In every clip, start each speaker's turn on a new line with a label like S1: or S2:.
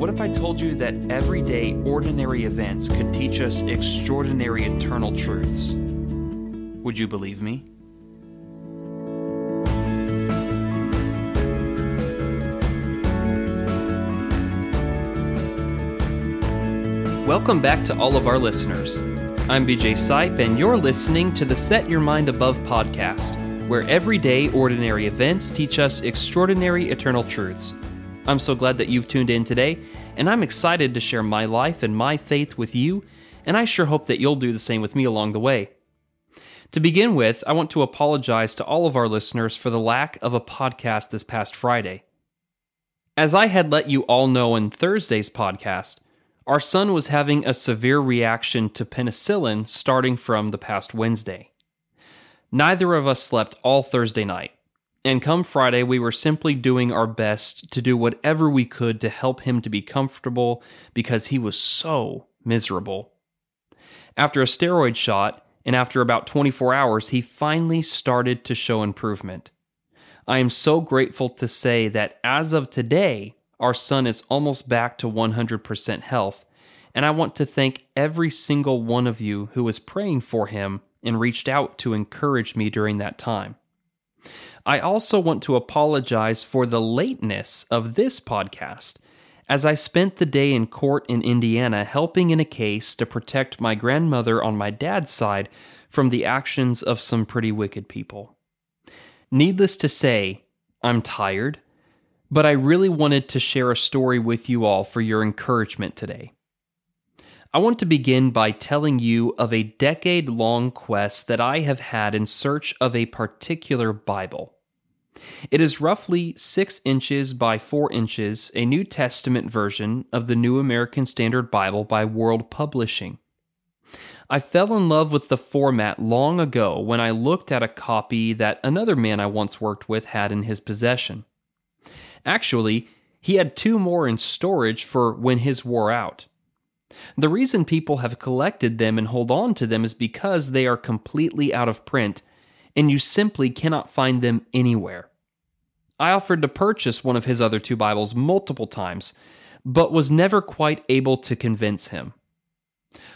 S1: what if I told you that everyday, ordinary events could teach us extraordinary eternal truths? Would you believe me? Welcome back to all of our listeners. I'm BJ Sipe, and you're listening to the Set Your Mind Above podcast, where everyday, ordinary events teach us extraordinary eternal truths. I'm so glad that you've tuned in today, and I'm excited to share my life and my faith with you, and I sure hope that you'll do the same with me along the way. To begin with, I want to apologize to all of our listeners for the lack of a podcast this past Friday. As I had let you all know in Thursday's podcast, our son was having a severe reaction to penicillin starting from the past Wednesday. Neither of us slept all Thursday night. And come Friday, we were simply doing our best to do whatever we could to help him to be comfortable because he was so miserable. After a steroid shot, and after about 24 hours, he finally started to show improvement. I am so grateful to say that as of today, our son is almost back to 100% health, and I want to thank every single one of you who was praying for him and reached out to encourage me during that time. I also want to apologize for the lateness of this podcast, as I spent the day in court in Indiana helping in a case to protect my grandmother on my dad's side from the actions of some pretty wicked people. Needless to say, I'm tired, but I really wanted to share a story with you all for your encouragement today. I want to begin by telling you of a decade long quest that I have had in search of a particular Bible. It is roughly 6 inches by 4 inches, a New Testament version of the New American Standard Bible by World Publishing. I fell in love with the format long ago when I looked at a copy that another man I once worked with had in his possession. Actually, he had two more in storage for when his wore out. The reason people have collected them and hold on to them is because they are completely out of print and you simply cannot find them anywhere. I offered to purchase one of his other two Bibles multiple times, but was never quite able to convince him.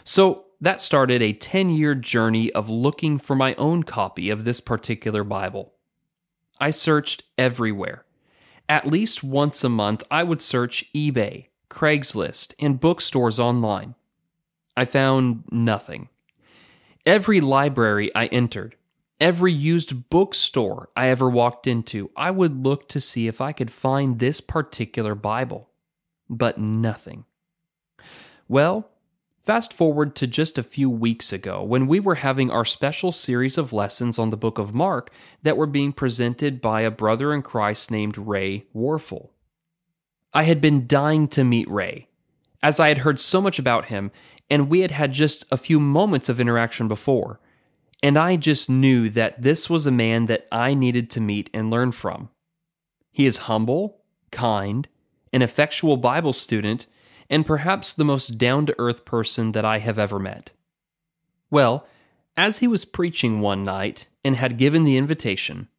S1: So that started a 10 year journey of looking for my own copy of this particular Bible. I searched everywhere. At least once a month, I would search eBay, Craigslist, and bookstores online. I found nothing. Every library I entered, every used bookstore I ever walked into, I would look to see if I could find this particular Bible. But nothing. Well, fast forward to just a few weeks ago when we were having our special series of lessons on the book of Mark that were being presented by a brother in Christ named Ray Warfel. I had been dying to meet Ray, as I had heard so much about him, and we had had just a few moments of interaction before. And I just knew that this was a man that I needed to meet and learn from. He is humble, kind, an effectual Bible student, and perhaps the most down to earth person that I have ever met. Well, as he was preaching one night and had given the invitation,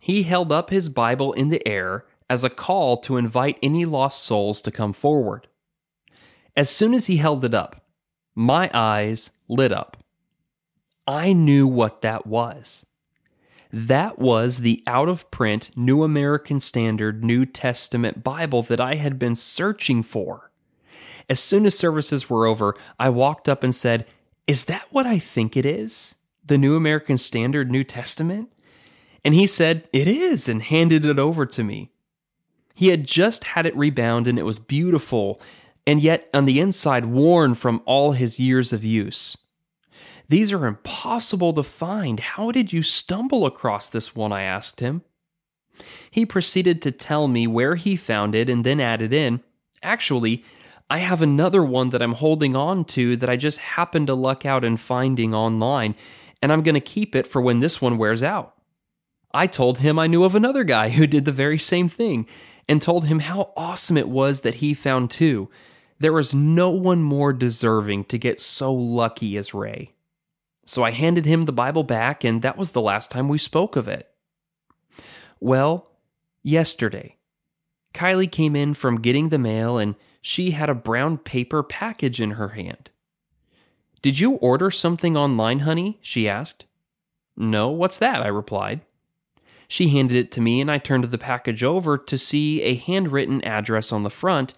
S1: he held up his Bible in the air as a call to invite any lost souls to come forward. As soon as he held it up, my eyes lit up. I knew what that was. That was the out of print New American Standard New Testament Bible that I had been searching for. As soon as services were over, I walked up and said, Is that what I think it is? The New American Standard New Testament? And he said, It is, and handed it over to me. He had just had it rebound and it was beautiful, and yet on the inside worn from all his years of use. These are impossible to find. How did you stumble across this one? I asked him. He proceeded to tell me where he found it and then added in, Actually, I have another one that I'm holding on to that I just happened to luck out in finding online, and I'm going to keep it for when this one wears out. I told him I knew of another guy who did the very same thing and told him how awesome it was that he found two. There was no one more deserving to get so lucky as Ray. So I handed him the Bible back, and that was the last time we spoke of it. Well, yesterday, Kylie came in from getting the mail and she had a brown paper package in her hand. Did you order something online, honey? she asked. No, what's that? I replied. She handed it to me, and I turned the package over to see a handwritten address on the front,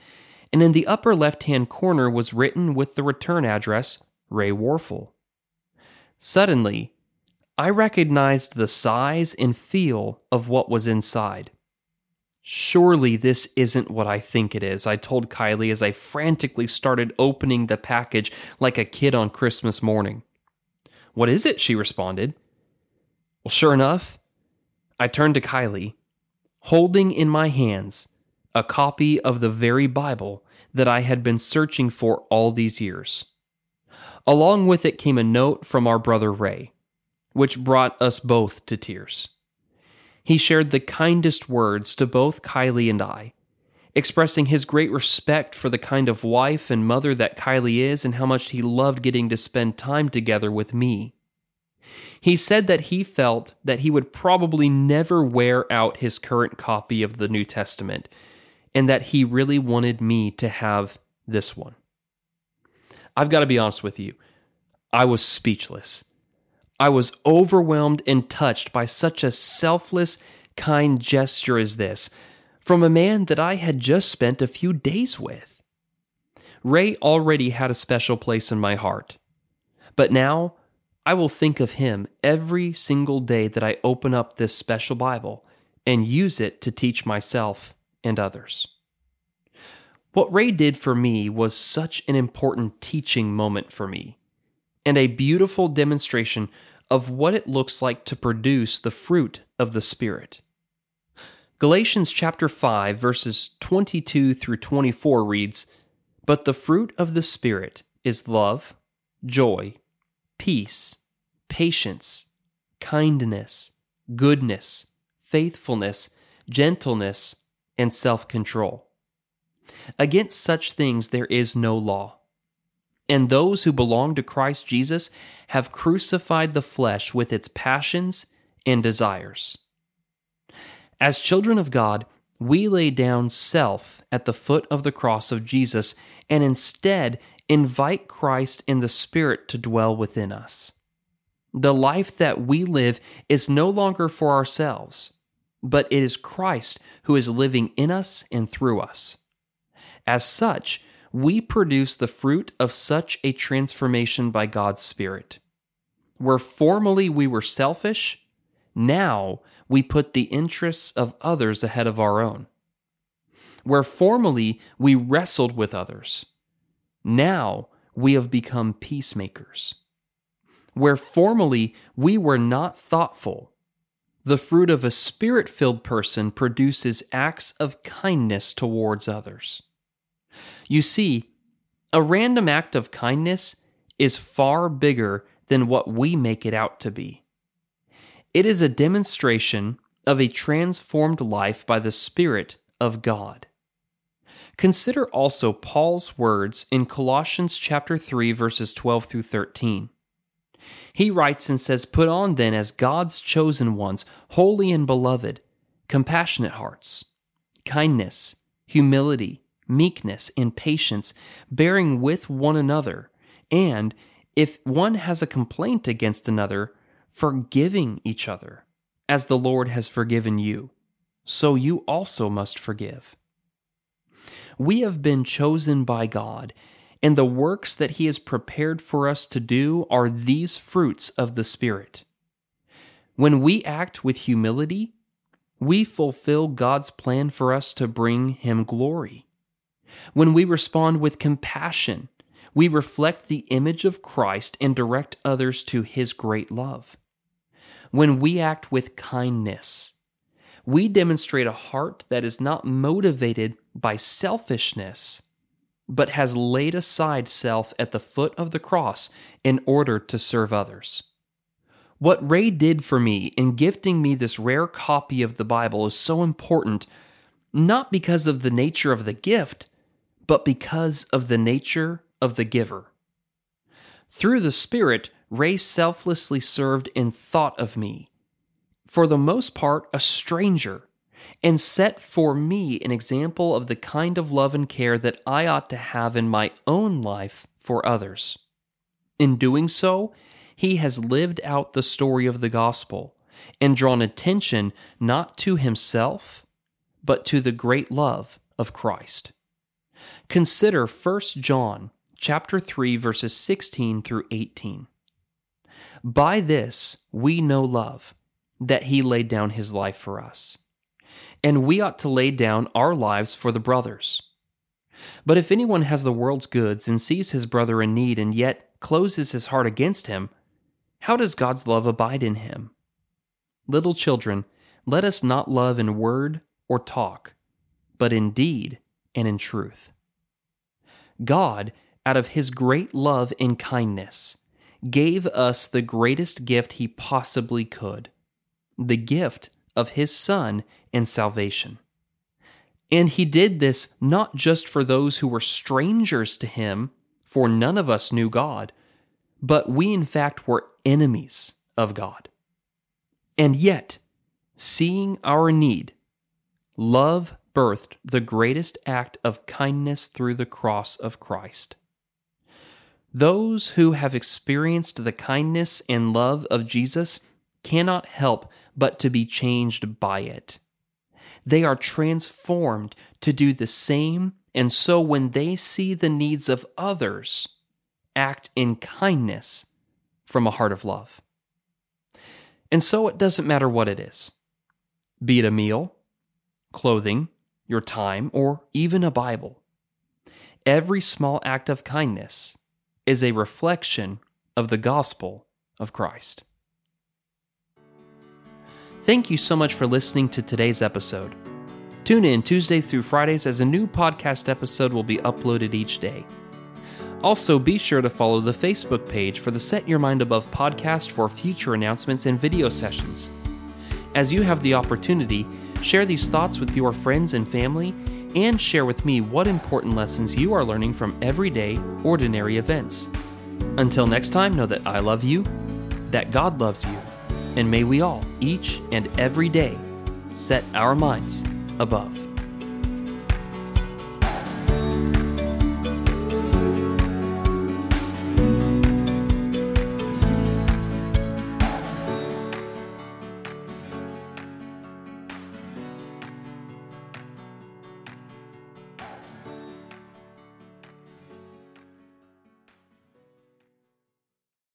S1: and in the upper left hand corner was written with the return address Ray Warfel. Suddenly, I recognized the size and feel of what was inside. Surely this isn't what I think it is, I told Kylie as I frantically started opening the package like a kid on Christmas morning. What is it? she responded. Well, sure enough, I turned to Kylie, holding in my hands a copy of the very Bible that I had been searching for all these years. Along with it came a note from our brother Ray, which brought us both to tears. He shared the kindest words to both Kylie and I, expressing his great respect for the kind of wife and mother that Kylie is and how much he loved getting to spend time together with me. He said that he felt that he would probably never wear out his current copy of the New Testament and that he really wanted me to have this one. I've got to be honest with you, I was speechless. I was overwhelmed and touched by such a selfless, kind gesture as this from a man that I had just spent a few days with. Ray already had a special place in my heart, but now I will think of him every single day that I open up this special Bible and use it to teach myself and others. What Ray did for me was such an important teaching moment for me and a beautiful demonstration of what it looks like to produce the fruit of the Spirit. Galatians chapter 5 verses 22 through 24 reads, "But the fruit of the Spirit is love, joy, peace, patience, kindness, goodness, faithfulness, gentleness, and self-control. Against such things there is no law." And those who belong to Christ Jesus have crucified the flesh with its passions and desires. As children of God, we lay down self at the foot of the cross of Jesus and instead invite Christ in the Spirit to dwell within us. The life that we live is no longer for ourselves, but it is Christ who is living in us and through us. As such, we produce the fruit of such a transformation by God's Spirit. Where formerly we were selfish, now we put the interests of others ahead of our own. Where formerly we wrestled with others, now we have become peacemakers. Where formerly we were not thoughtful, the fruit of a spirit filled person produces acts of kindness towards others. You see, a random act of kindness is far bigger than what we make it out to be. It is a demonstration of a transformed life by the Spirit of God. Consider also Paul's words in Colossians chapter 3 verses 12 through 13. He writes and says, "Put on then as God's chosen ones, holy and beloved, compassionate hearts, kindness, humility, meekness, and patience, bearing with one another, and, if one has a complaint against another, forgiving each other, as the Lord has forgiven you, so you also must forgive. We have been chosen by God, and the works that He has prepared for us to do are these fruits of the Spirit. When we act with humility, we fulfill God's plan for us to bring Him glory. When we respond with compassion, we reflect the image of Christ and direct others to his great love. When we act with kindness, we demonstrate a heart that is not motivated by selfishness, but has laid aside self at the foot of the cross in order to serve others. What Ray did for me in gifting me this rare copy of the Bible is so important, not because of the nature of the gift, but because of the nature of the giver. Through the Spirit, Ray selflessly served in thought of me, for the most part, a stranger, and set for me an example of the kind of love and care that I ought to have in my own life for others. In doing so, he has lived out the story of the gospel and drawn attention not to himself, but to the great love of Christ. Consider 1 John chapter 3 verses 16 through 18. By this we know love, that he laid down his life for us. And we ought to lay down our lives for the brothers. But if anyone has the world's goods and sees his brother in need and yet closes his heart against him, how does God's love abide in him? Little children, let us not love in word or talk, but in deed and in truth. God, out of his great love and kindness, gave us the greatest gift he possibly could the gift of his Son and salvation. And he did this not just for those who were strangers to him, for none of us knew God, but we in fact were enemies of God. And yet, seeing our need, love birthed the greatest act of kindness through the cross of Christ. Those who have experienced the kindness and love of Jesus cannot help but to be changed by it. They are transformed to do the same, and so when they see the needs of others, act in kindness from a heart of love. And so it doesn't matter what it is be it a meal, clothing, your time, or even a Bible. Every small act of kindness is a reflection of the gospel of Christ. Thank you so much for listening to today's episode. Tune in Tuesdays through Fridays as a new podcast episode will be uploaded each day. Also, be sure to follow the Facebook page for the Set Your Mind Above podcast for future announcements and video sessions. As you have the opportunity, share these thoughts with your friends and family and share with me what important lessons you are learning from everyday, ordinary events. Until next time, know that I love you, that God loves you, and may we all, each and every day, set our minds above.